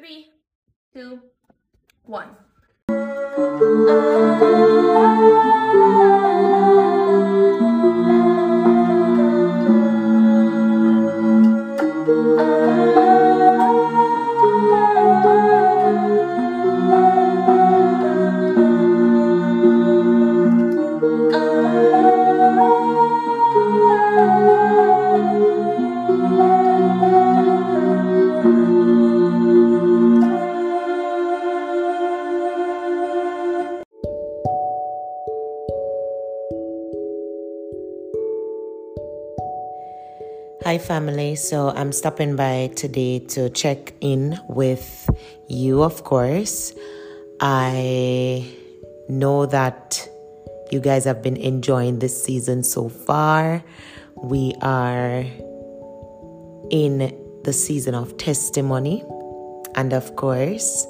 Three, two, one. Hi, family. So I'm stopping by today to check in with you, of course. I know that you guys have been enjoying this season so far. We are in the season of testimony, and of course,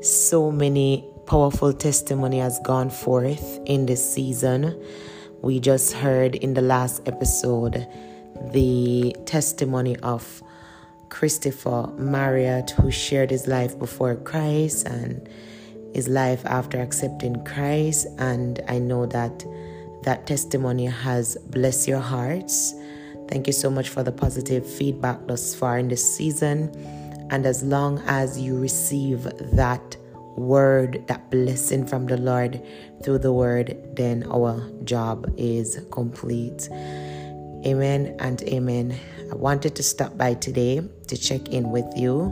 so many powerful testimony has gone forth in this season. We just heard in the last episode the testimony of Christopher Marriott, who shared his life before Christ and his life after accepting Christ. And I know that that testimony has blessed your hearts. Thank you so much for the positive feedback thus far in this season. And as long as you receive that word, that blessing from the Lord through the word, then our job is complete. Amen and amen. I wanted to stop by today to check in with you.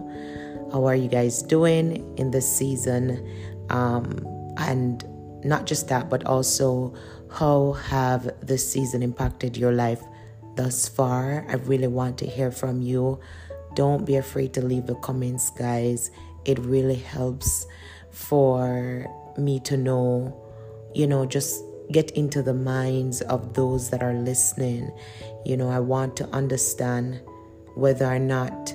How are you guys doing in this season? Um, and not just that, but also how have this season impacted your life thus far? I really want to hear from you. Don't be afraid to leave the comments, guys. It really helps for me to know, you know, just get into the minds of those that are listening. You know, I want to understand whether or not,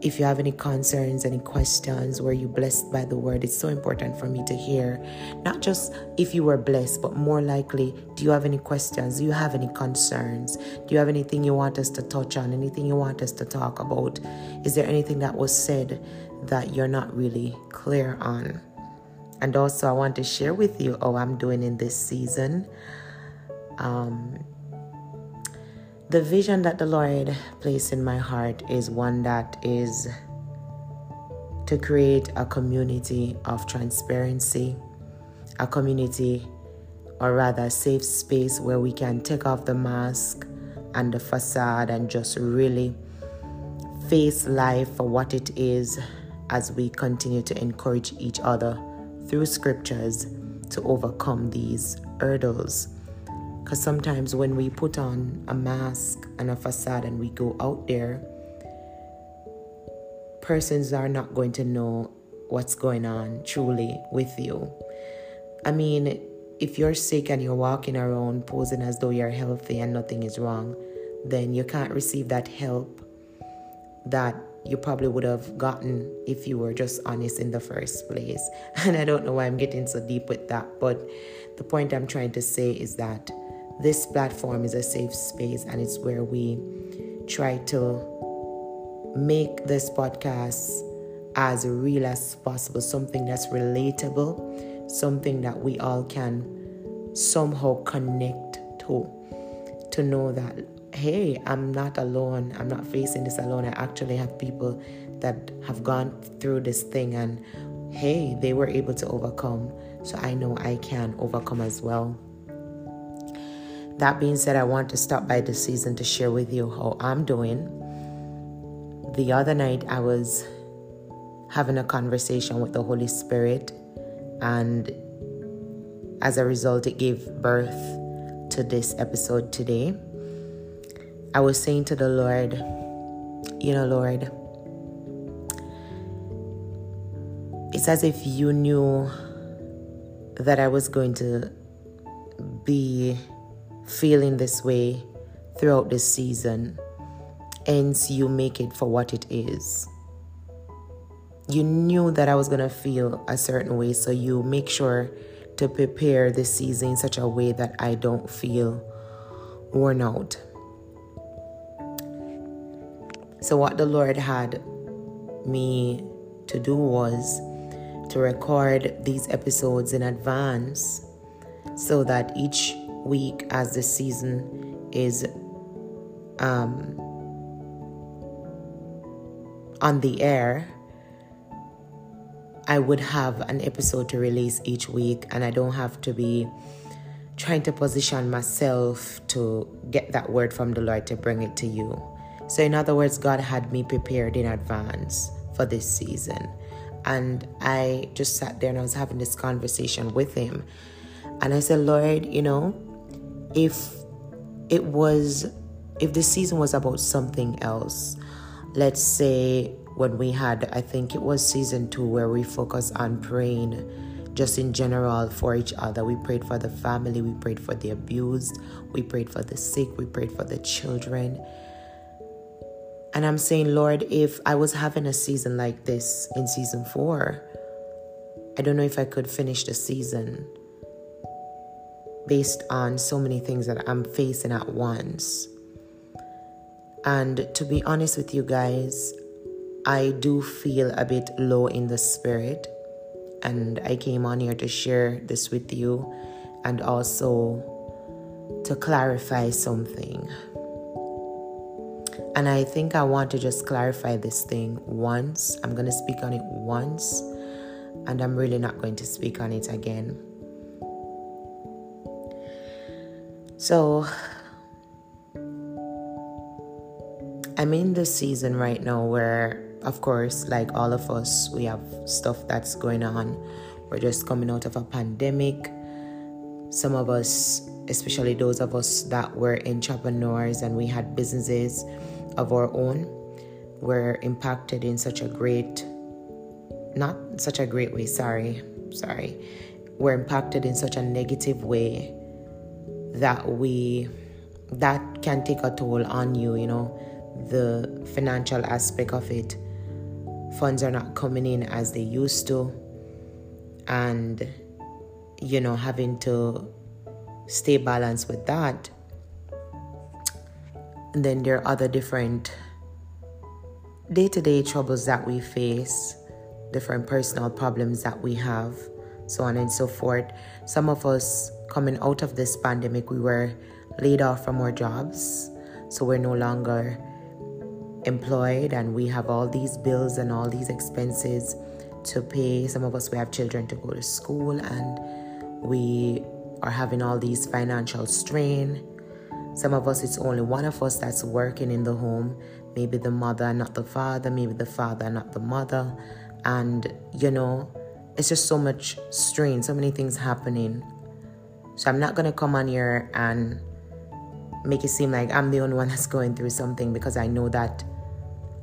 if you have any concerns, any questions, were you blessed by the word? It's so important for me to hear. Not just if you were blessed, but more likely, do you have any questions? Do you have any concerns? Do you have anything you want us to touch on? Anything you want us to talk about? Is there anything that was said that you're not really clear on? And also, I want to share with you how I'm doing in this season. Um, the vision that the Lord placed in my heart is one that is to create a community of transparency, a community, or rather, a safe space where we can take off the mask and the facade and just really face life for what it is as we continue to encourage each other through scriptures to overcome these hurdles. Because sometimes when we put on a mask and a facade and we go out there, persons are not going to know what's going on truly with you. I mean, if you're sick and you're walking around posing as though you're healthy and nothing is wrong, then you can't receive that help that you probably would have gotten if you were just honest in the first place. And I don't know why I'm getting so deep with that, but the point I'm trying to say is that this platform is a safe space and it's where we try to make this podcast as real as possible, something that's relatable, something that we all can somehow connect to, to know that hey, I'm not alone. I'm not facing this alone. I actually have people that have gone through this thing and hey, they were able to overcome. So I know I can overcome as well. That being said, I want to stop by this season to share with you how I'm doing. The other night, I was having a conversation with the Holy Spirit, and as a result, it gave birth to this episode today. I was saying to the Lord, you know, Lord, it's as if you knew that I was going to be feeling this way throughout this season. Hence, you make it for what it is. You knew that I was going to feel a certain way, so you make sure to prepare this season in such a way that I don't feel worn out. So, what the Lord had me to do was to record these episodes in advance so that each week as the season is um, on the air, I would have an episode to release each week, and I don't have to be trying to position myself to get that word from the Lord to bring it to you. So, in other words, God had me prepared in advance for this season. And I just sat there and I was having this conversation with Him. And I said, Lord, you know, if it was, if this season was about something else, let's say when we had, I think it was season two, where we focused on praying just in general for each other. We prayed for the family, we prayed for the abused, we prayed for the sick, we prayed for the children. And I'm saying, Lord, if I was having a season like this in season four, I don't know if I could finish the season based on so many things that I'm facing at once. And to be honest with you guys, I do feel a bit low in the spirit. And I came on here to share this with you and also to clarify something. And I think I want to just clarify this thing once. I'm going to speak on it once, and I'm really not going to speak on it again. So, I'm in this season right now where, of course, like all of us, we have stuff that's going on. We're just coming out of a pandemic. Some of us, especially those of us that were entrepreneurs and we had businesses of our own, were impacted in such a great, not such a great way, sorry, sorry. We're impacted in such a negative way that we, that can take a toll on you, you know the financial aspect of it. Funds are not coming in as they used to, and you know, having to stay balanced with that. And then there are other different day to day troubles that we face, different personal problems that we have, so on and so forth. Some of us coming out of this pandemic, we were laid off from our jobs, so we're no longer employed and we have all these bills and all these expenses to pay. Some of us, we have children to go to school and we are having all these financial strain. Some of us, it's only one of us that's working in the home. Maybe the mother, not the father. Maybe the father, not the mother. And, you know, it's just so much strain, so many things happening. So I'm not going to come on here and make it seem like I'm the only one that's going through something because I know that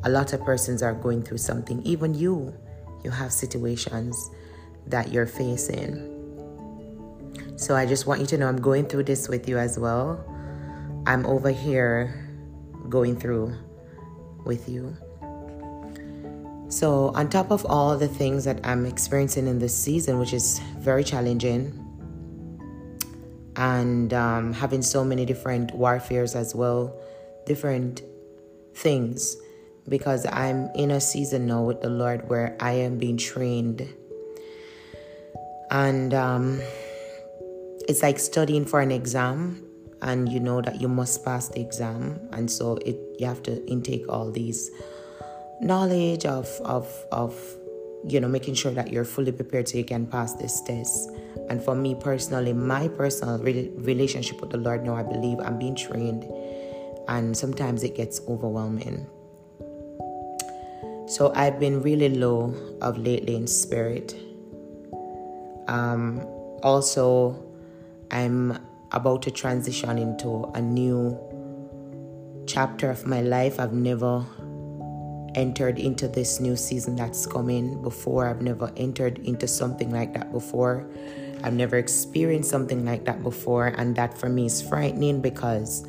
a lot of persons are going through something. Even you, you have situations that you're facing. So I just want you to know I'm going through this with you as well. I'm over here going through with you. So, on top of all the things that I'm experiencing in this season, which is very challenging, and um, having so many different warfares as well, different things, because I'm in a season now with the Lord where I am being trained. And um, it's like studying for an exam, and you know that you must pass the exam, and so it you have to intake all these knowledge of of of you know, making sure that you're fully prepared so you can pass this test. And for me personally, my personal re- relationship with the Lord now, I believe I'm being trained, and sometimes it gets overwhelming. So I've been really low of lately in spirit. Um, also, I'm about to transition into a new chapter of my life. I've never entered into this new season that's coming before. I've never entered into something like that before. I've never experienced something like that before. And that for me is frightening because,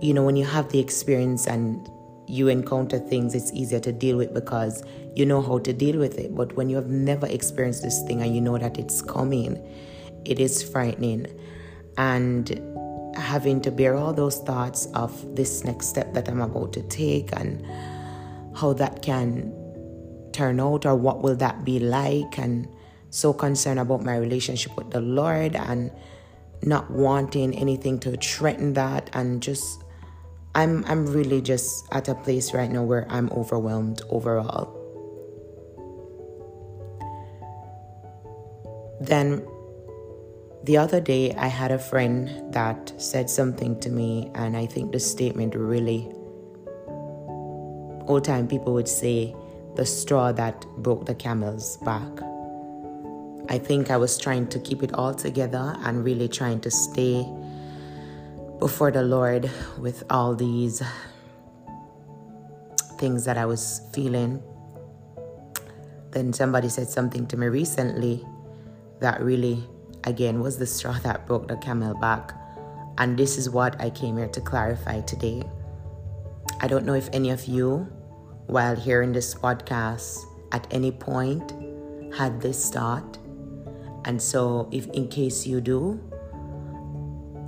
you know, when you have the experience and you encounter things, it's easier to deal with because you know how to deal with it. But when you have never experienced this thing and you know that it's coming, it is frightening. And having to bear all those thoughts of this next step that I'm about to take and how that can turn out or what will that be like and so concerned about my relationship with the Lord and not wanting anything to threaten that and just I'm I'm really just at a place right now where I'm overwhelmed overall. Then the other day I had a friend that said something to me and I think the statement really old time people would say the straw that broke the camel's back. I think I was trying to keep it all together and really trying to stay before the Lord with all these things that I was feeling. Then somebody said something to me recently that really, again, was the straw that broke the camel back. And this is what I came here to clarify today. I don't know if any of you, while hearing this podcast, at any point had this thought and so, if in case you do,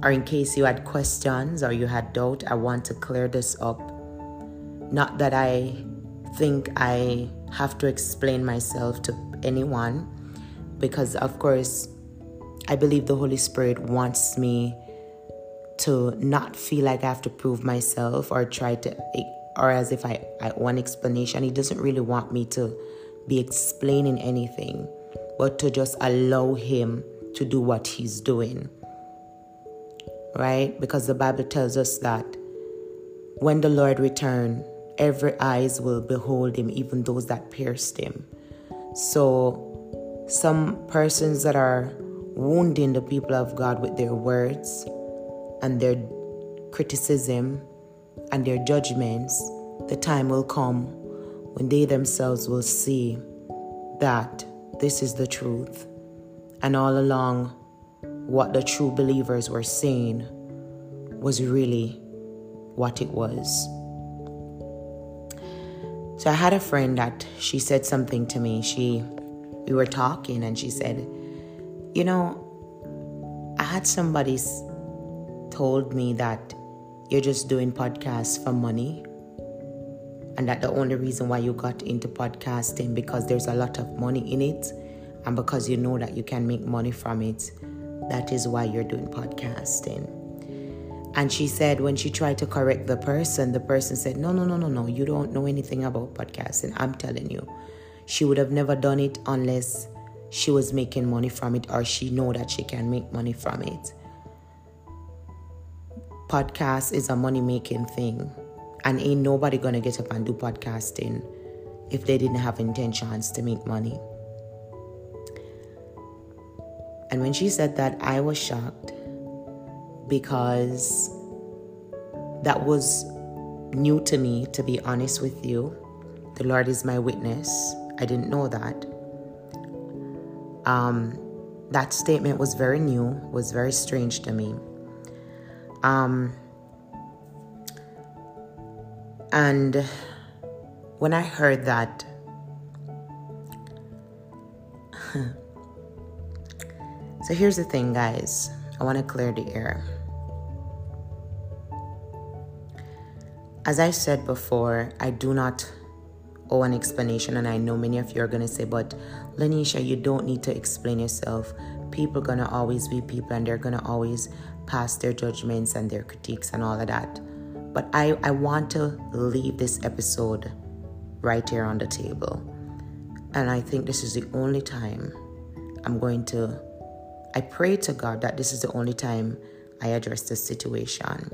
or in case you had questions or you had doubt, I want to clear this up. Not that I think I have to explain myself to anyone, because of course, I believe the Holy Spirit wants me to not feel like I have to prove myself or try to, or as if I, I want explanation. He doesn't really want me to be explaining anything but to just allow Him to do what He's doing. Right? Because the Bible tells us that when the Lord return, every eyes will behold Him, even those that pierced Him. So, some persons that are wounding the people of God with their words and their criticism and their judgments, the time will come when they themselves will see that this is the truth. And all along, what the true believers were saying was really what it was. So I had a friend that she said something to me. She we were talking and she said, "You know, I had somebody told me that you're just doing podcasts for money and that the only reason why you got into podcasting because there's a lot of money in it and because you know that you can make money from it that is why you're doing podcasting. And she said when she tried to correct the person the person said no no no no no you don't know anything about podcasting i'm telling you. She would have never done it unless she was making money from it or she know that she can make money from it podcast is a money making thing and ain't nobody gonna get up and do podcasting if they didn't have intentions to make money. And when she said that, I was shocked because that was new to me, to be honest with you. The Lord is my witness. I didn't know that. Um, that statement was very new, was very strange to me. Um, and when I heard that, so here's the thing, guys. I want to clear the air. As I said before, I do not owe an explanation, and I know many of you are going to say, but Lanisha, you don't need to explain yourself. People are going to always be people, and they're going to always pass their judgments and their critiques and all of that. But I, I want to leave this episode right here on the table. And I think this is the only time I'm going to, I pray to God that this is the only time I address this situation.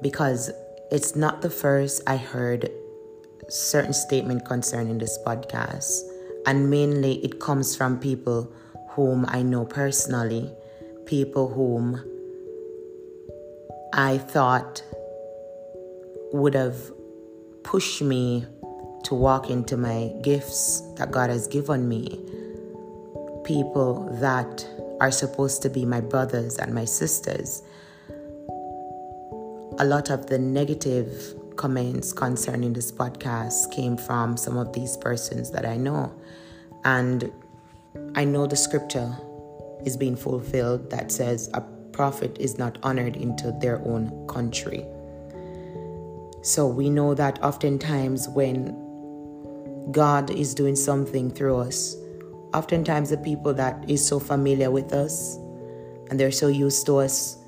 Because it's not the first I heard certain statement concerning this podcast. And mainly it comes from people whom I know personally, people whom I thought would have pushed me to walk into my gifts that God has given me. People that are supposed to be my brothers and my sisters. A lot of the negative comments concerning this podcast came from some of these persons that I know. And I know the scripture is being fulfilled that says a prophet is not honored into their own country. So we know that oftentimes when God is doing something through us. Oftentimes, the people that is so familiar with us and they're so used to us,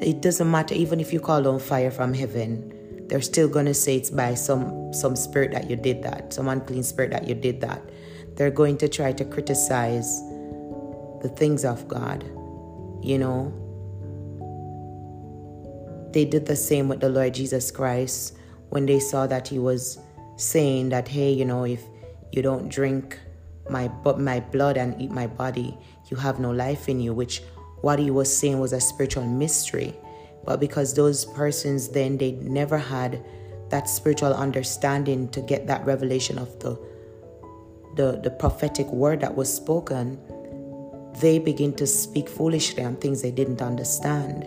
it doesn't matter even if you call on fire from heaven, they're still gonna say it's by some some spirit that you did that, some unclean spirit that you did that. They're going to try to criticize the things of God, you know. They did the same with the Lord Jesus Christ when they saw that he was saying that, hey, you know, if you don't drink my my blood and eat my body, you have no life in you, which what he was saying was a spiritual mystery. But because those persons then they never had that spiritual understanding to get that revelation of the the, the prophetic word that was spoken, they begin to speak foolishly on things they didn't understand.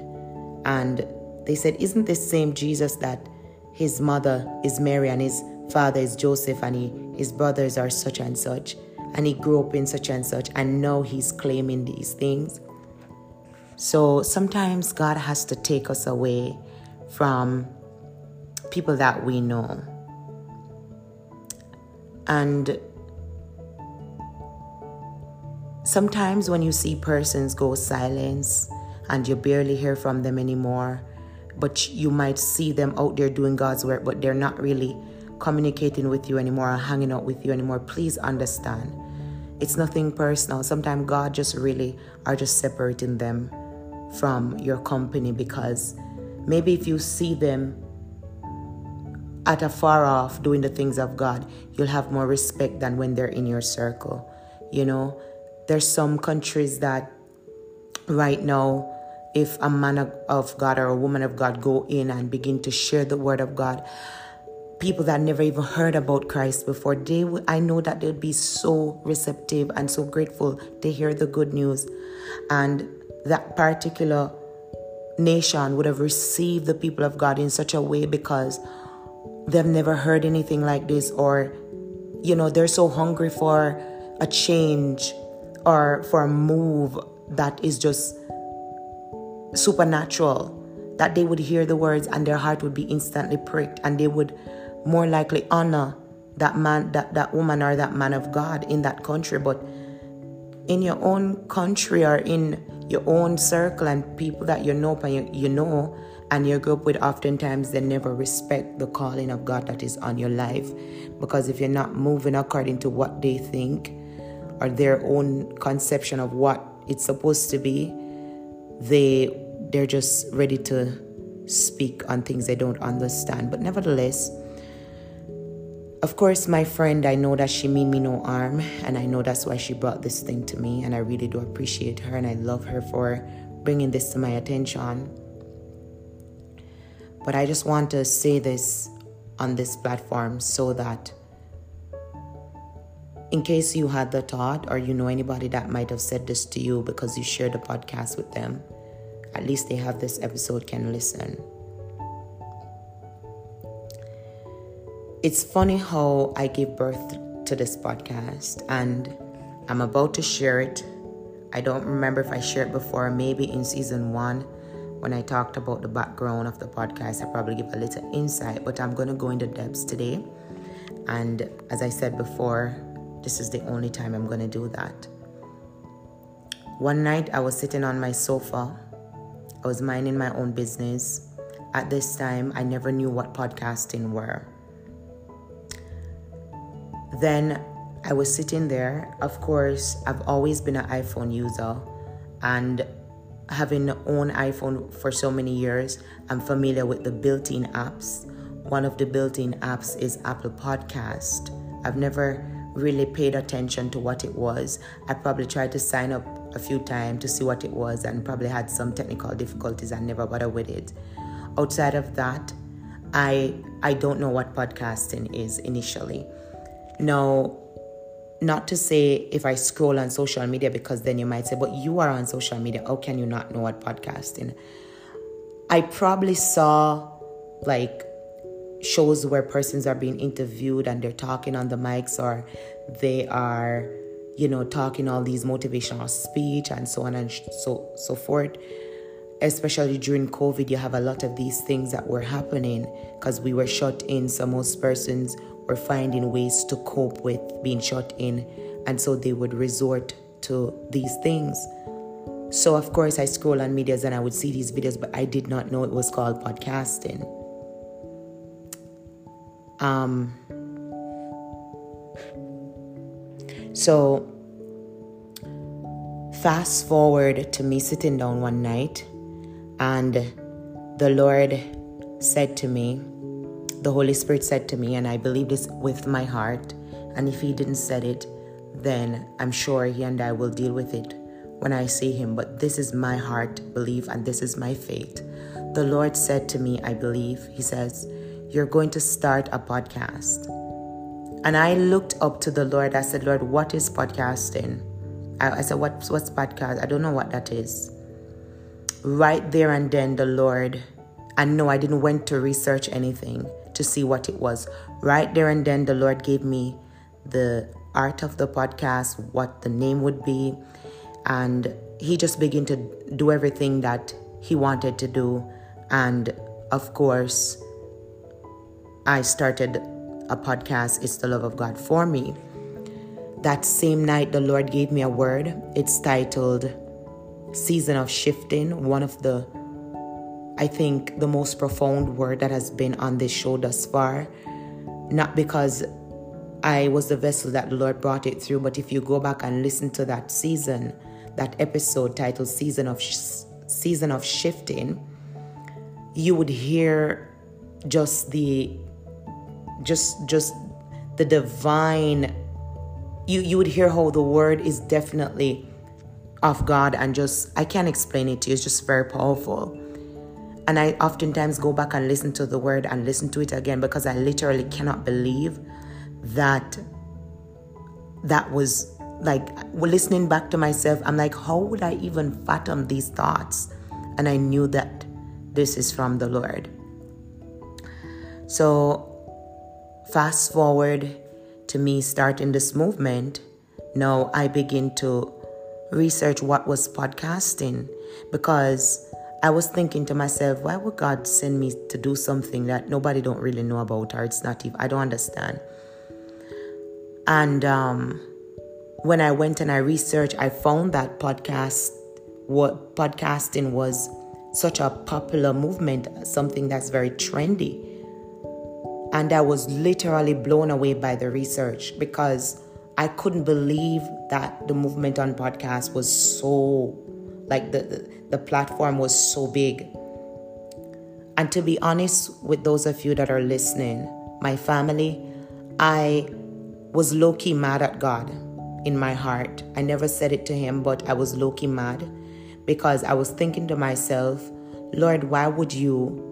And they said, Isn't this same Jesus that his mother is Mary and his father is Joseph and he, his brothers are such and such? And he grew up in such and such, and now he's claiming these things. So sometimes God has to take us away from people that we know. And sometimes when you see persons go silence and you barely hear from them anymore, but you might see them out there doing God's work, but they're not really communicating with you anymore or hanging out with you anymore, please understand. It's nothing personal. Sometimes God just really are just separating them from your company because maybe if you see them at a far off doing the things of God, you'll have more respect than when they're in your circle. You know, there's some countries that right now if a man of God or a woman of God go in and begin to share the word of God, people that never even heard about Christ before, they I know that they'll be so receptive and so grateful to hear the good news. And that particular nation would have received the people of God in such a way because they've never heard anything like this or you know they're so hungry for a change or for a move that is just supernatural that they would hear the words and their heart would be instantly pricked and they would more likely honor that man that, that woman or that man of God in that country. But in your own country or in your own circle and people that you know and you, know and you grew up with oftentimes they never respect the calling of God that is on your life because if you're not moving according to what they think or their own conception of what it's supposed to be they they're just ready to speak on things they don't understand. But nevertheless, of course, my friend, I know that she mean me no harm, and I know that's why she brought this thing to me, and I really do appreciate her, and I love her for bringing this to my attention. But I just want to say this on this platform so that in case you had the thought or you know anybody that might have said this to you because you shared the podcast with them, at least they have this episode can listen. It's funny how I gave birth to this podcast and I'm about to share it. I don't remember if I shared before, maybe in season one when I talked about the background of the podcast. I probably give a little insight, but I'm going to go into depths today. And as I said before, this is the only time I'm going to do that. One night I was sitting on my sofa I was minding my own business. At this time, I never knew what podcasting were. Then I was sitting there. Of course, I've always been an iPhone user and having own iPhone for so many years, I'm familiar with the built-in apps. One of the built-in apps is Apple Podcast. I've never really paid attention to what it was. I probably tried to sign up a few times to see what it was and probably had some technical difficulties and never bothered with it. Outside of that, I I don't know what podcasting is initially. Now, not to say if I scroll on social media because then you might say, but you are on social media, how can you not know what podcasting? I probably saw like shows where persons are being interviewed and they're talking on the mics or they are you know talking all these motivational speech and so on and so so forth especially during covid you have a lot of these things that were happening because we were shut in so most persons were finding ways to cope with being shut in, and so they would resort to these things. So, of course, I scroll on medias and I would see these videos, but I did not know it was called podcasting. Um, so, fast forward to me sitting down one night, and the Lord said to me, the Holy Spirit said to me, and I believe this with my heart. And if He didn't said it, then I'm sure He and I will deal with it when I see Him. But this is my heart belief, and this is my faith. The Lord said to me, I believe, He says, You're going to start a podcast. And I looked up to the Lord. I said, Lord, what is podcasting? I, I said, what, What's podcast? I don't know what that is. Right there and then, the Lord, and no, I didn't went to research anything to see what it was. Right there and then, the Lord gave me the art of the podcast, what the name would be, and He just began to do everything that He wanted to do. And of course, I started a podcast, It's the Love of God for me. That same night, the Lord gave me a word. It's titled Season of Shifting, one of the I think, the most profound word that has been on this show thus far. Not because I was the vessel that the Lord brought it through, but if you go back and listen to that season, that episode titled "Season of Season of Shifting," you would hear just the just just the divine. You you would hear how the word is definitely of God and just I can't explain it to you. It's just very powerful. And I oftentimes go back and listen to the word and listen to it again because I literally cannot believe that that was like listening back to myself. I'm like, how would I even fathom these thoughts? And I knew that this is from the Lord. So, fast forward to me starting this movement, now I begin to research what was podcasting because I was thinking to myself, why would God send me to do something that nobody don't really know about or it's not even I don't understand. And um, when I went and I researched, I found that podcast what podcasting was such a popular movement, something that's very trendy. And I was literally blown away by the research because I couldn't believe that the movement on podcast was so like the, the, the platform was so big. And to be honest with those of you that are listening, my family, I was low key mad at God in my heart. I never said it to him, but I was low key mad because I was thinking to myself, Lord, why would you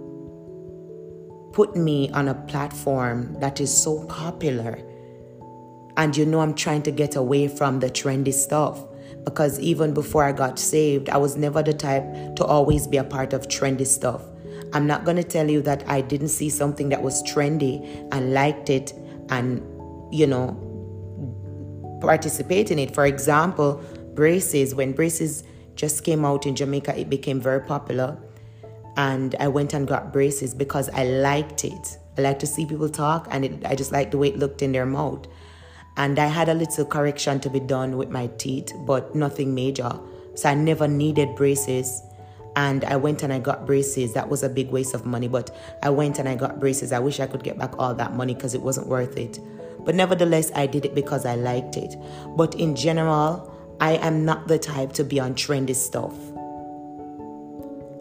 put me on a platform that is so popular? And you know, I'm trying to get away from the trendy stuff because even before I got saved, I was never the type to always be a part of trendy stuff. I'm not going to tell you that I didn't see something that was trendy and liked it and, you know, participate in it. For example, braces. When braces just came out in Jamaica, it became very popular. And I went and got braces because I liked it. I like to see people talk and it, I just like the way it looked in their mouth and I had a little correction to be done with my teeth, but nothing major. So I never needed braces. And I went and I got braces. That was a big waste of money, but I went and I got braces. I wish I could get back all that money because it wasn't worth it. But nevertheless, I did it because I liked it. But in general, I am not the type to be on trendy stuff.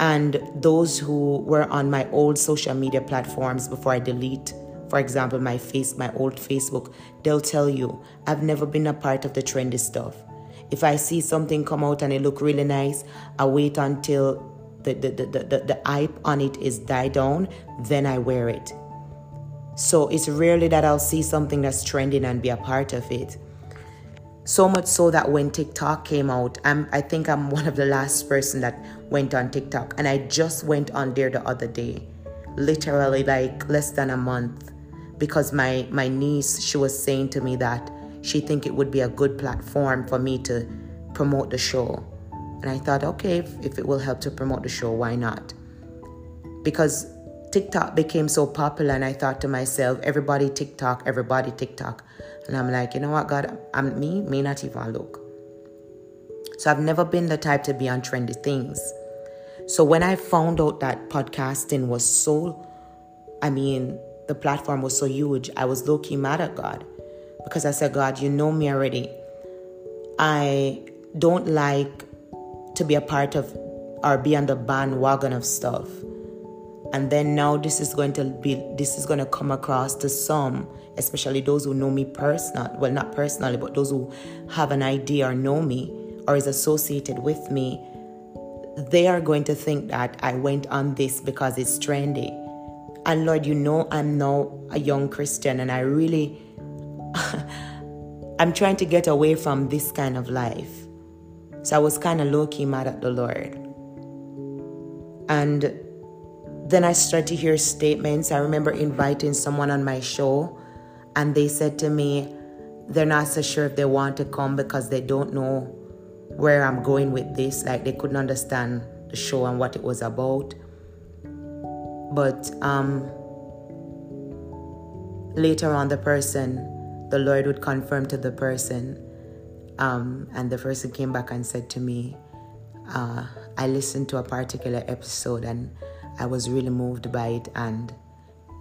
And those who were on my old social media platforms before I delete for example, my face, my old Facebook, they'll tell you, I've never been a part of the trendy stuff. If I see something come out and it look really nice, I wait until the, the, the, the, the hype on it is died down, then I wear it. So it's rarely that I'll see something that's trending and be a part of it. So much so that when TikTok came out, I'm, I think I'm one of the last person that went on TikTok. And I just went on there the other day, literally like less than a month because my my niece she was saying to me that she think it would be a good platform for me to promote the show and i thought okay if, if it will help to promote the show why not because TikTok became so popular, and I thought to myself, everybody TikTok, everybody TikTok. And I'm like, you know what, God, I'm me, may not even look. So I've never been the type to be on trendy things. So when I found out that podcasting was so, I mean, the platform was so huge, I was low key mad at God because I said, God, you know me already. I don't like to be a part of or be on the bandwagon of stuff. And then now this is going to be this is going to come across to some, especially those who know me personal, well not personally, but those who have an idea or know me or is associated with me, they are going to think that I went on this because it's trendy. And Lord, you know I'm now a young Christian and I really I'm trying to get away from this kind of life. So I was kind of low key mad at the Lord. And then I started to hear statements. I remember inviting someone on my show, and they said to me, they're not so sure if they want to come because they don't know where I'm going with this. Like they couldn't understand the show and what it was about. But um, later on, the person, the Lord would confirm to the person, um, and the person came back and said to me, uh, I listened to a particular episode and I was really moved by it. And,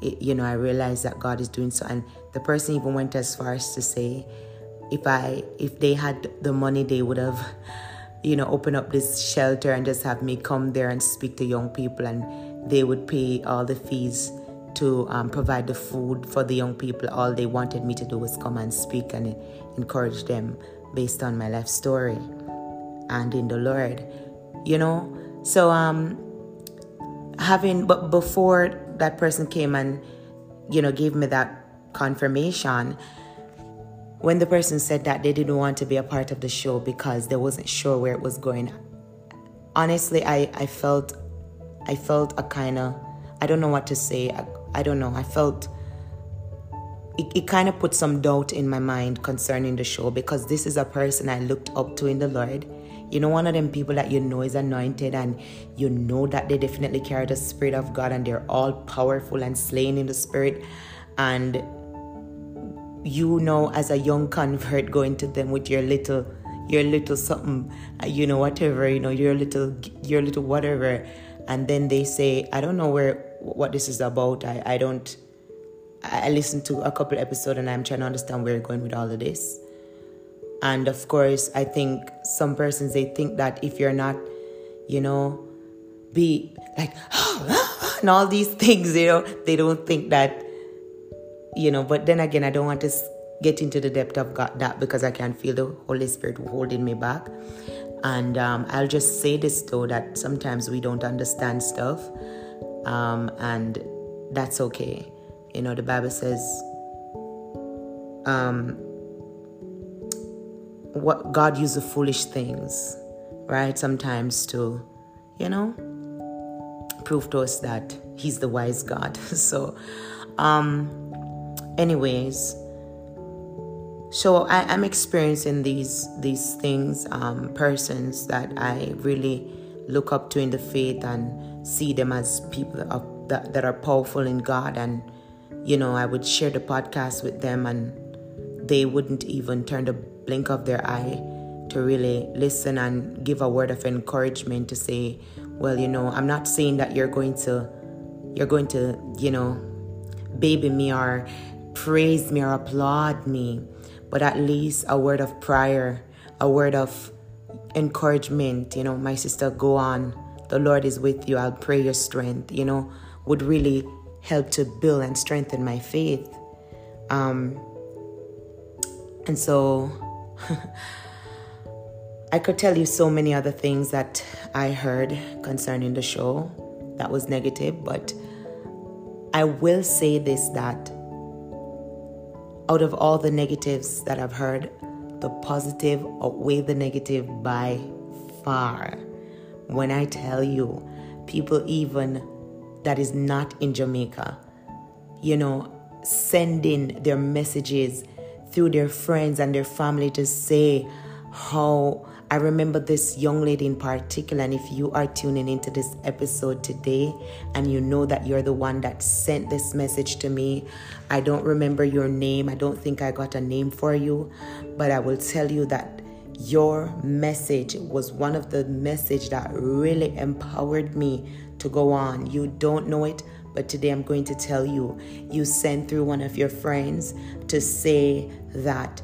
it, you know, I realized that God is doing so. And the person even went as far as to say, if I, if they had the money, they would have, you know, opened up this shelter and just have me come there and speak to young people, and they would pay all the fees to um, provide the food for the young people. All they wanted me to do was come and speak and encourage them based on my life story and in the Lord, you know. So um, having but before that person came and you know gave me that confirmation when the person said that they didn't want to be a part of the show because they wasn't sure where it was going honestly i i felt i felt a kind of i don't know what to say I, I don't know i felt it, it kind of put some doubt in my mind concerning the show because this is a person i looked up to in the lord you know, one of them people that you know is anointed and you know that they definitely carry the Spirit of God and they're all powerful and slain in the Spirit. And you know, as a young convert, going to them with your little, your little something, you know, whatever, you know, your little, your little whatever. And then they say, I don't know where, what this is about. I, I don't, I listened to a couple episodes and I'm trying to understand where you're going with all of this. And of course, I think some persons they think that if you're not, you know, be like and all these things, you know, they don't think that, you know. But then again, I don't want to get into the depth of God, that because I can feel the Holy Spirit holding me back. And um, I'll just say this though that sometimes we don't understand stuff, um, and that's okay. You know, the Bible says, um, what God uses foolish things, right? Sometimes to, you know, prove to us that He's the wise God. so, um, anyways, so I, am experiencing these these things, um, persons that I really look up to in the faith and see them as people of, that, that are powerful in God. And you know I would share the podcast with them and they wouldn't even turn the blink of their eye to really listen and give a word of encouragement to say, well, you know, I'm not saying that you're going to you're going to, you know, baby me or praise me or applaud me, but at least a word of prayer, a word of encouragement, you know, my sister, go on. The Lord is with you. I'll pray your strength, you know, would really help to build and strengthen my faith. Um, and so I could tell you so many other things that I heard concerning the show that was negative, but I will say this that out of all the negatives that I've heard, the positive outweigh the negative by far. When I tell you, people even that is not in Jamaica, you know, sending their messages through their friends and their family to say how I remember this young lady in particular, and if you are tuning into this episode today and you know that you're the one that sent this message to me, I don't remember your name. I don't think I got a name for you, but I will tell you that your message was one of the message that really empowered me to go on. You don't know it, but today I'm going to tell you. You sent through one of your friends to say that,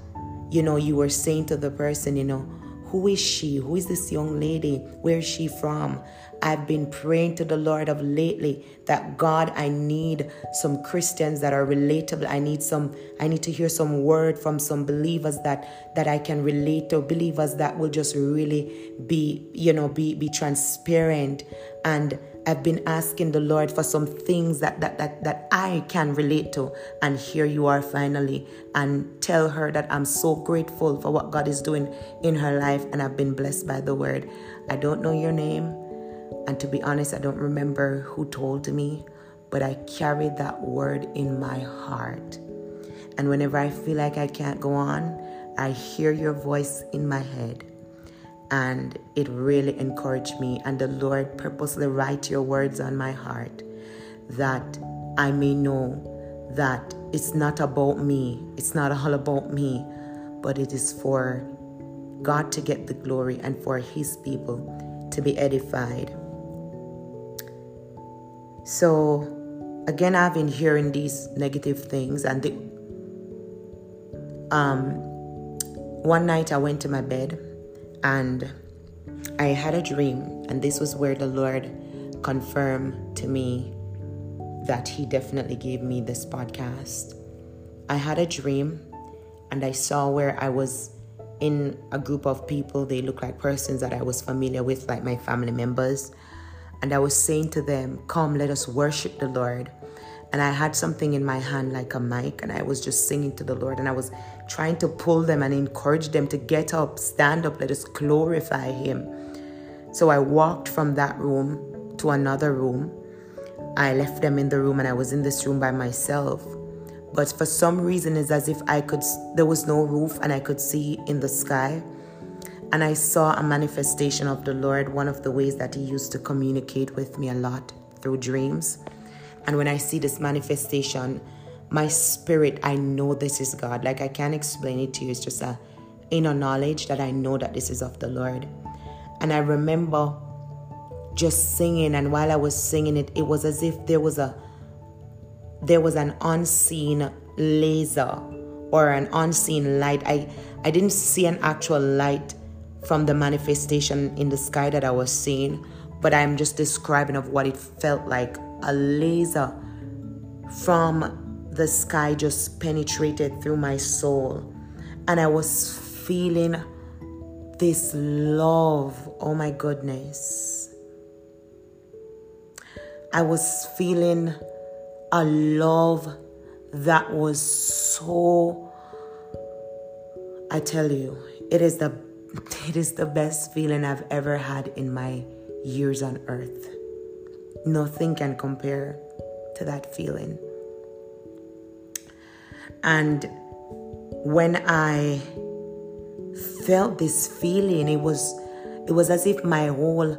you know, you were saying to the person, you know, who is she? Who is this young lady? Where is she from? I've been praying to the Lord of lately that God, I need some Christians that are relatable. I need some, I need to hear some word from some believers that that I can relate to, believers that will just really be, you know, be be transparent and I've been asking the Lord for some things that, that, that, that I can relate to. And here you are finally. And tell her that I'm so grateful for what God is doing in her life. And I've been blessed by the word. I don't know your name. And to be honest, I don't remember who told me. But I carried that word in my heart. And whenever I feel like I can't go on, I hear your voice in my head and it really encouraged me. And the Lord purposely write your words on my heart that I may know that it's not about me, it's not all about me, but it is for God to get the glory and for His people to be edified. So, again, I've been hearing these negative things, and the, um, one night I went to my bed and I had a dream, and this was where the Lord confirmed to me that He definitely gave me this podcast. I had a dream, and I saw where I was in a group of people. They looked like persons that I was familiar with, like my family members. And I was saying to them, Come, let us worship the Lord and I had something in my hand like a mic, and I was just singing to the Lord, and I was trying to pull them and encourage them to get up, stand up, let us glorify Him. So I walked from that room to another room. I left them in the room, and I was in this room by myself. But for some reason, it's as if I could, there was no roof, and I could see in the sky. And I saw a manifestation of the Lord, one of the ways that He used to communicate with me a lot through dreams. And when I see this manifestation, my spirit, I know this is God. Like I can't explain it to you. It's just a inner knowledge that I know that this is of the Lord. And I remember just singing, and while I was singing it, it was as if there was a there was an unseen laser or an unseen light. I I didn't see an actual light from the manifestation in the sky that I was seeing, but I'm just describing of what it felt like a laser from the sky just penetrated through my soul. And I was feeling this love. Oh my goodness. I was feeling a love that was so I tell you, it is the it is the best feeling I've ever had in my years on earth. Nothing can compare to that feeling. And when I felt this feeling, it was it was as if my whole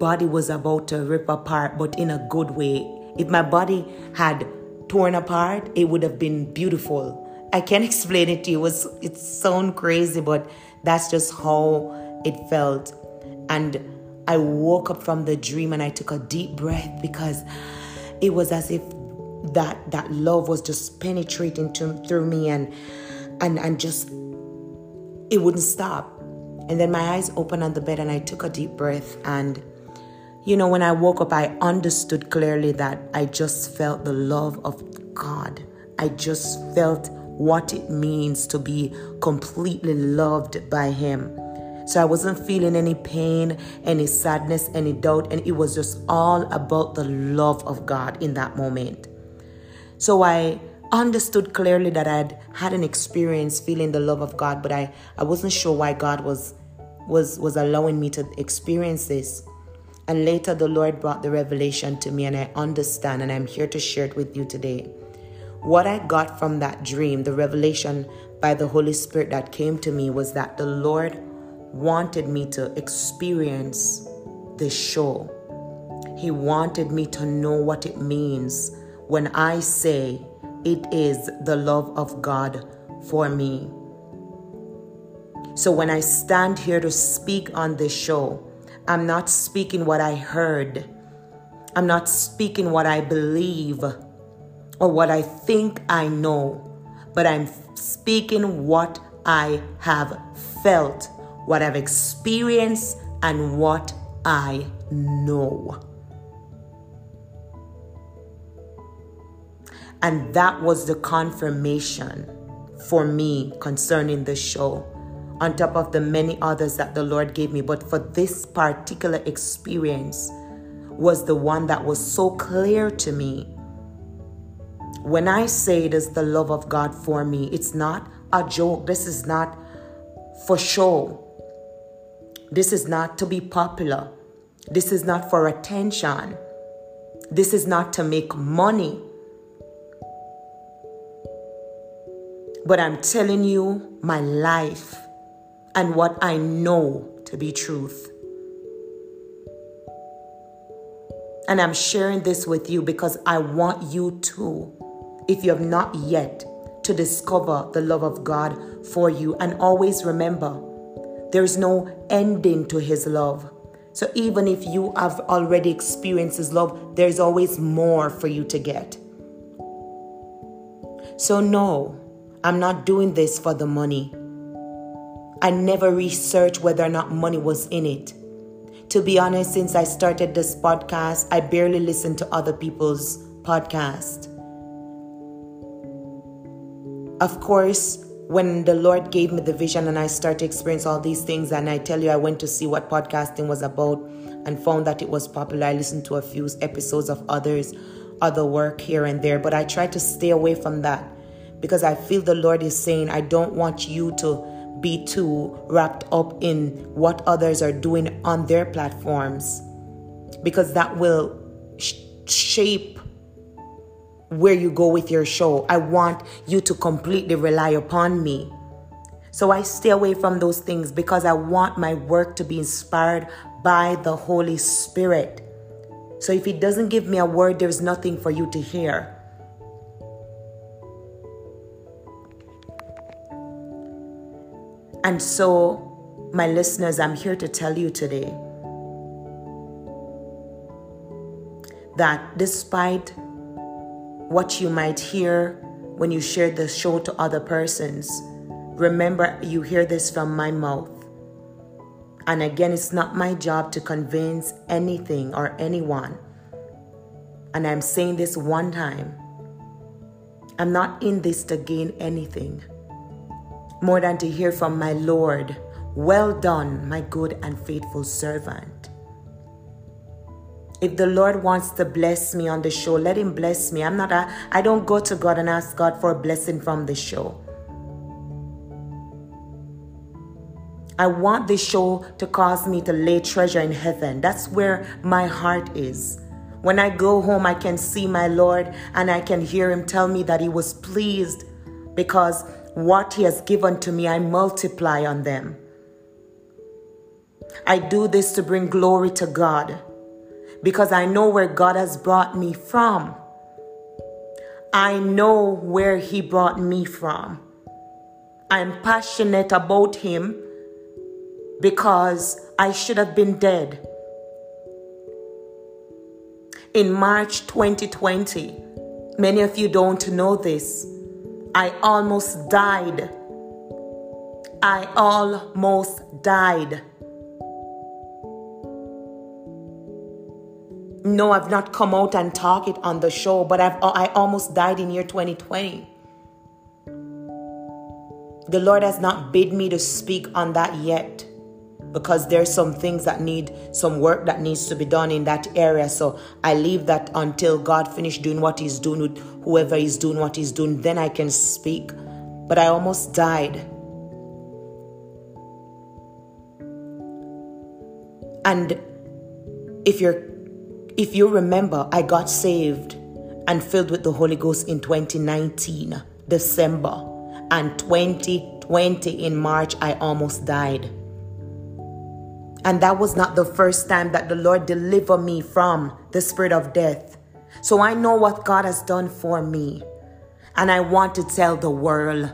body was about to rip apart, but in a good way. If my body had torn apart, it would have been beautiful. I can't explain it to you. It was it sounds crazy, but that's just how it felt. And I woke up from the dream and I took a deep breath because it was as if that that love was just penetrating to, through me and and and just it wouldn't stop. And then my eyes opened on the bed and I took a deep breath and you know when I woke up I understood clearly that I just felt the love of God. I just felt what it means to be completely loved by him. So I wasn't feeling any pain, any sadness, any doubt, and it was just all about the love of God in that moment. So I understood clearly that I'd had an experience feeling the love of God, but I, I wasn't sure why God was was was allowing me to experience this. And later the Lord brought the revelation to me and I understand and I'm here to share it with you today. What I got from that dream, the revelation by the Holy Spirit that came to me was that the Lord wanted me to experience this show. He wanted me to know what it means when I say it is the love of God for me. So when I stand here to speak on this show, I'm not speaking what I heard. I'm not speaking what I believe or what I think I know, but I'm speaking what I have felt, what I've experienced, and what I know. And that was the confirmation for me concerning the show, on top of the many others that the Lord gave me. But for this particular experience, was the one that was so clear to me. When I say it is the love of God for me, it's not a joke. This is not for show. This is not to be popular. This is not for attention. This is not to make money. But I'm telling you my life and what I know to be truth. And I'm sharing this with you because I want you to, if you have not yet, to discover the love of God for you. And always remember, there's no ending to His love. So even if you have already experienced His love, there's always more for you to get. So, no, I'm not doing this for the money. I never researched whether or not money was in it. To be honest, since I started this podcast, I barely listen to other people's podcast. Of course, when the Lord gave me the vision and I started to experience all these things, and I tell you, I went to see what podcasting was about and found that it was popular. I listened to a few episodes of others, other work here and there, but I tried to stay away from that because I feel the Lord is saying, I don't want you to be too wrapped up in what others are doing on their platforms because that will sh- shape where you go with your show. I want you to completely rely upon me. So I stay away from those things because I want my work to be inspired by the Holy Spirit. So if He doesn't give me a word, there's nothing for you to hear. And so, my listeners, I'm here to tell you today that despite what you might hear when you share the show to other persons, remember you hear this from my mouth. And again, it's not my job to convince anything or anyone. And I'm saying this one time I'm not in this to gain anything more than to hear from my Lord, Well done, my good and faithful servant. If the Lord wants to bless me on the show, let him bless me. I'm not a, I don't go to God and ask God for a blessing from the show. I want this show to cause me to lay treasure in heaven. That's where my heart is. When I go home, I can see my Lord and I can hear him tell me that he was pleased because what He has given to me, I multiply on them. I do this to bring glory to God because I know where God has brought me from. I know where He brought me from. I'm passionate about Him because I should have been dead. In March 2020, many of you don't know this. I almost died. I almost died. No, I've not come out and talk it on the show, but I've oh, I almost died in year 2020. The Lord has not bid me to speak on that yet because there's some things that need some work that needs to be done in that area. So I leave that until God finish doing what He's doing with whoever is doing what He's doing. Then I can speak. But I almost died. And if you're if you remember, I got saved and filled with the Holy Ghost in 2019, December. And 2020 in March, I almost died. And that was not the first time that the Lord delivered me from the spirit of death. So I know what God has done for me. And I want to tell the world.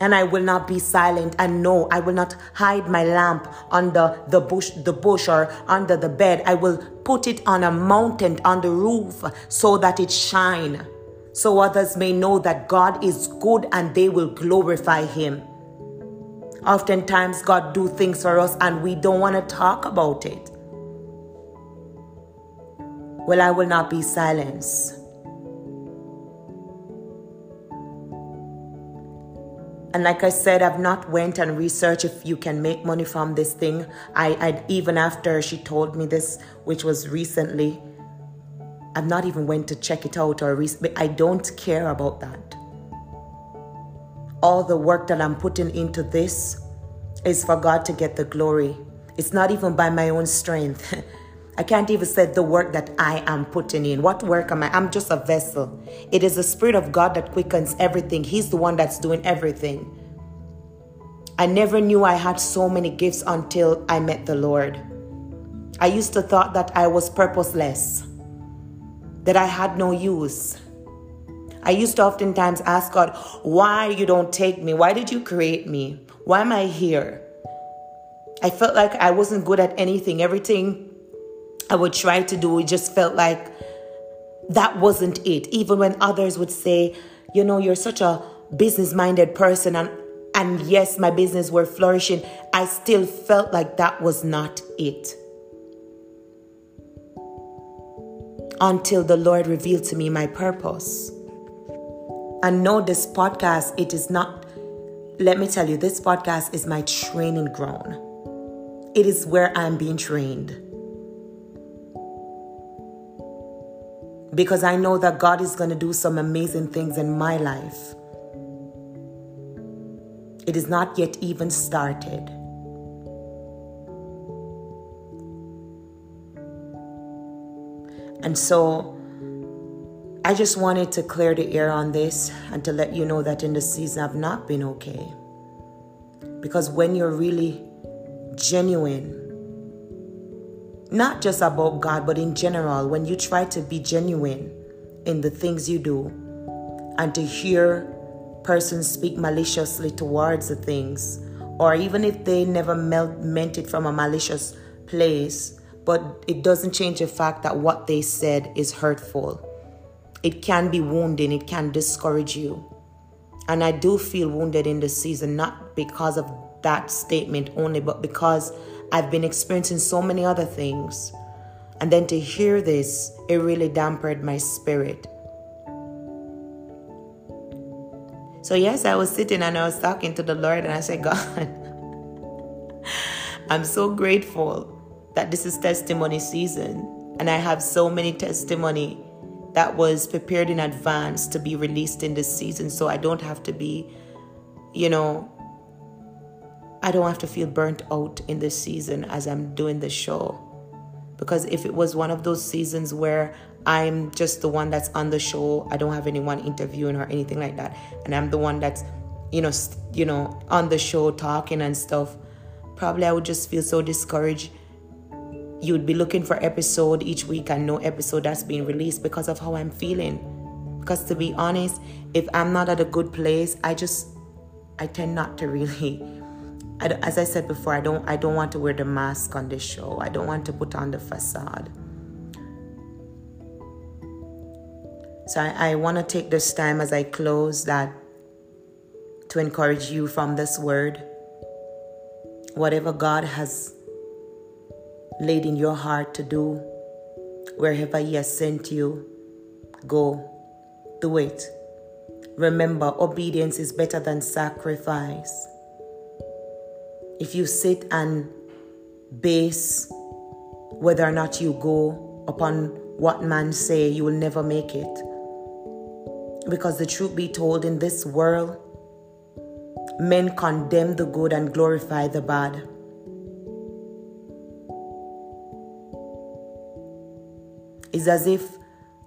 And I will not be silent. And no, I will not hide my lamp under the bush, the bush or under the bed. I will put it on a mountain on the roof so that it shine. So others may know that God is good and they will glorify him. Oftentimes God do things for us and we don't want to talk about it. Well, I will not be silenced. And like I said, I've not went and researched if you can make money from this thing. I, I even after she told me this, which was recently, I've not even went to check it out or re- I don't care about that. All the work that I'm putting into this is for God to get the glory. It's not even by my own strength. I can't even say the work that I am putting in. What work am I? I'm just a vessel. It is the Spirit of God that quickens everything. He's the one that's doing everything. I never knew I had so many gifts until I met the Lord. I used to thought that I was purposeless, that I had no use. I used to oftentimes ask God, why you don't take me? Why did you create me? Why am I here? I felt like I wasn't good at anything. Everything I would try to do. It just felt like that wasn't it. Even when others would say, you know, you're such a business minded person and and yes, my business were flourishing, I still felt like that was not it. Until the Lord revealed to me my purpose. And know this podcast, it is not, let me tell you, this podcast is my training ground. It is where I'm being trained. because I know that God is going to do some amazing things in my life. It is not yet even started. And so I just wanted to clear the air on this and to let you know that in the season I've not been okay. Because when you're really genuine not just about God, but in general, when you try to be genuine in the things you do and to hear persons speak maliciously towards the things, or even if they never meant it from a malicious place, but it doesn't change the fact that what they said is hurtful. It can be wounding, it can discourage you. And I do feel wounded in this season, not because of that statement only, but because I've been experiencing so many other things. And then to hear this, it really dampened my spirit. So, yes, I was sitting and I was talking to the Lord, and I said, God, I'm so grateful that this is testimony season. And I have so many testimony that was prepared in advance to be released in this season. So I don't have to be, you know, I don't have to feel burnt out in this season as I'm doing the show. Because if it was one of those seasons where I'm just the one that's on the show, I don't have anyone interviewing or anything like that, and I'm the one that's, you know, you know, on the show talking and stuff, probably I would just feel so discouraged. You would be looking for episode each week and no episode that's being released because of how I'm feeling. Because to be honest, if I'm not at a good place, I just I tend not to really I, as I said before, I don't I don't want to wear the mask on this show. I don't want to put on the facade. So I, I want to take this time as I close that to encourage you from this word. Whatever God has laid in your heart to do, wherever He has sent you, go. Do it. Remember, obedience is better than sacrifice. If you sit and base whether or not you go upon what man say, you will never make it. Because the truth be told, in this world, men condemn the good and glorify the bad. It's as if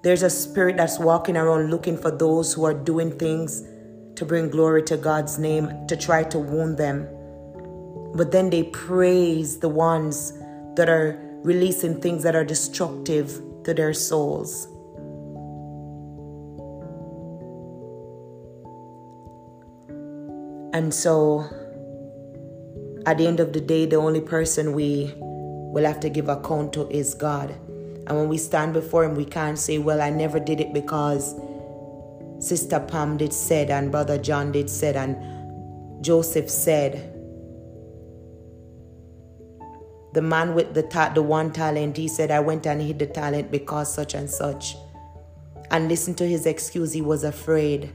there's a spirit that's walking around looking for those who are doing things to bring glory to God's name, to try to wound them but then they praise the ones that are releasing things that are destructive to their souls. And so, at the end of the day, the only person we will have to give account to is God. And when we stand before Him, we can't say, Well, I never did it because Sister Pam did said, and Brother John did said, and Joseph said. The man with the ta- the one talent, he said, I went and hid the talent because such and such. And listen to his excuse, he was afraid.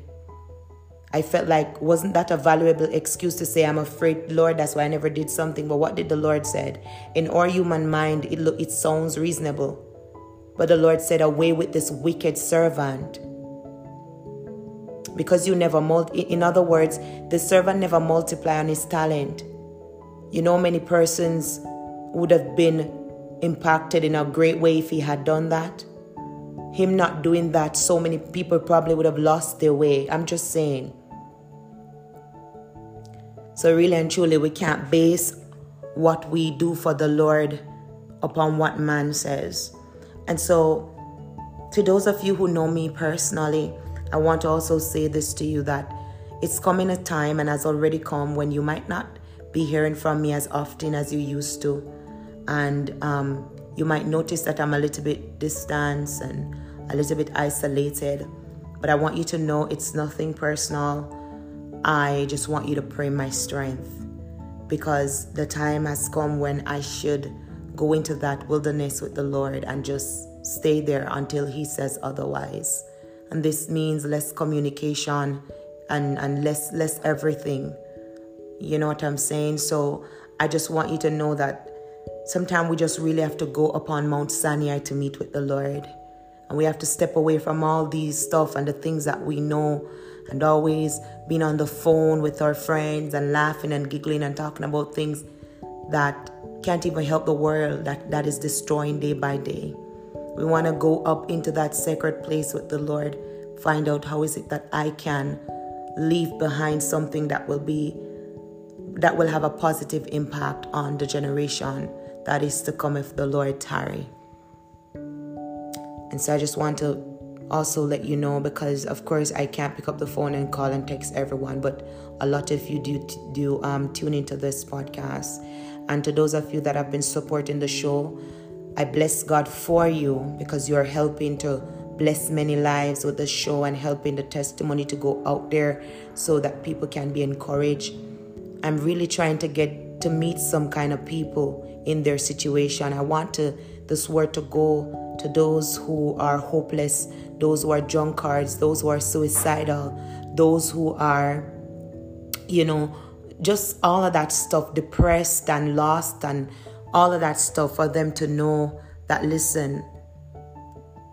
I felt like wasn't that a valuable excuse to say I'm afraid, Lord, that's why I never did something. But what did the Lord said? In our human mind, it lo- it sounds reasonable. But the Lord said, Away with this wicked servant. Because you never multi in other words, the servant never multiplied on his talent. You know many persons would have been impacted in a great way if he had done that. Him not doing that, so many people probably would have lost their way. I'm just saying. So, really and truly, we can't base what we do for the Lord upon what man says. And so, to those of you who know me personally, I want to also say this to you that it's coming a time and has already come when you might not be hearing from me as often as you used to and um, you might notice that I'm a little bit distant and a little bit isolated. But I want you to know it's nothing personal. I just want you to pray my strength because the time has come when I should go into that wilderness with the Lord and just stay there until He says otherwise. And this means less communication and, and less less everything. You know what I'm saying? So I just want you to know that Sometimes we just really have to go upon Mount Sinai to meet with the Lord. And we have to step away from all these stuff and the things that we know and always being on the phone with our friends and laughing and giggling and talking about things that can't even help the world that, that is destroying day by day. We want to go up into that sacred place with the Lord, find out how is it that I can leave behind something that will be that will have a positive impact on the generation that is to come if the Lord tarry. And so I just want to also let you know because of course I can't pick up the phone and call and text everyone, but a lot of you do do um, tune into this podcast. And to those of you that have been supporting the show, I bless God for you because you are helping to bless many lives with the show and helping the testimony to go out there so that people can be encouraged. I'm really trying to get to meet some kind of people in their situation. I want to this word to go to those who are hopeless, those who are drunkards, those who are suicidal, those who are, you know, just all of that stuff, depressed and lost and all of that stuff for them to know that listen,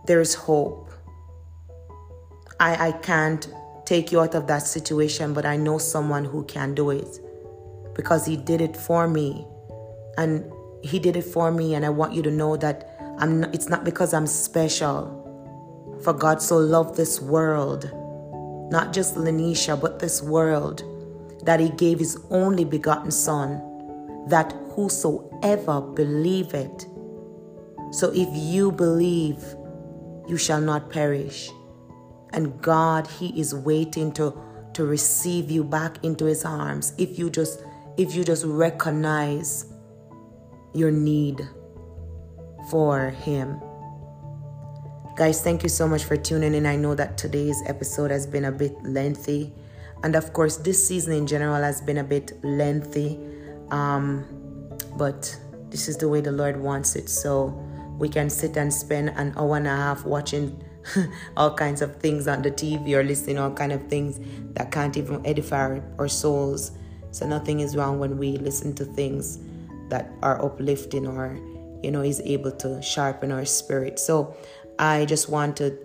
there's hope. I, I can't take you out of that situation, but I know someone who can do it because he did it for me. And he did it for me, and I want you to know that I'm not, it's not because I'm special. For God so loved this world, not just Lanisha, but this world, that He gave His only begotten Son, that whosoever believe it. So if you believe, you shall not perish. And God, He is waiting to, to receive you back into His arms if you just if you just recognize your need for Him. Guys, thank you so much for tuning in. I know that today's episode has been a bit lengthy. And of course, this season in general has been a bit lengthy. Um, but this is the way the Lord wants it. So we can sit and spend an hour and a half watching all kinds of things on the TV or listening all kind of things that can't even edify our souls. So nothing is wrong when we listen to things that are uplifting or you know is able to sharpen our spirit so i just want to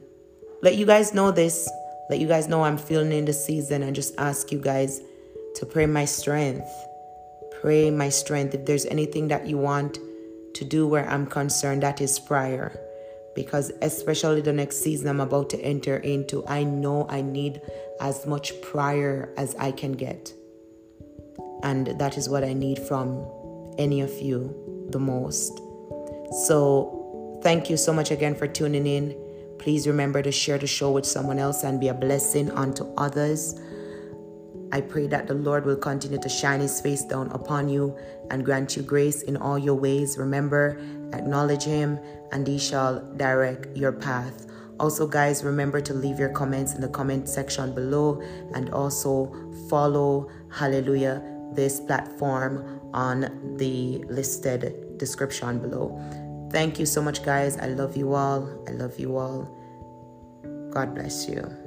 let you guys know this let you guys know i'm feeling in the season and just ask you guys to pray my strength pray my strength if there's anything that you want to do where i'm concerned that is prayer because especially the next season i'm about to enter into i know i need as much prayer as i can get And that is what I need from any of you the most. So, thank you so much again for tuning in. Please remember to share the show with someone else and be a blessing unto others. I pray that the Lord will continue to shine his face down upon you and grant you grace in all your ways. Remember, acknowledge him, and he shall direct your path. Also, guys, remember to leave your comments in the comment section below and also follow, hallelujah, this platform on the listed description below. Thank you so much, guys. I love you all. I love you all. God bless you.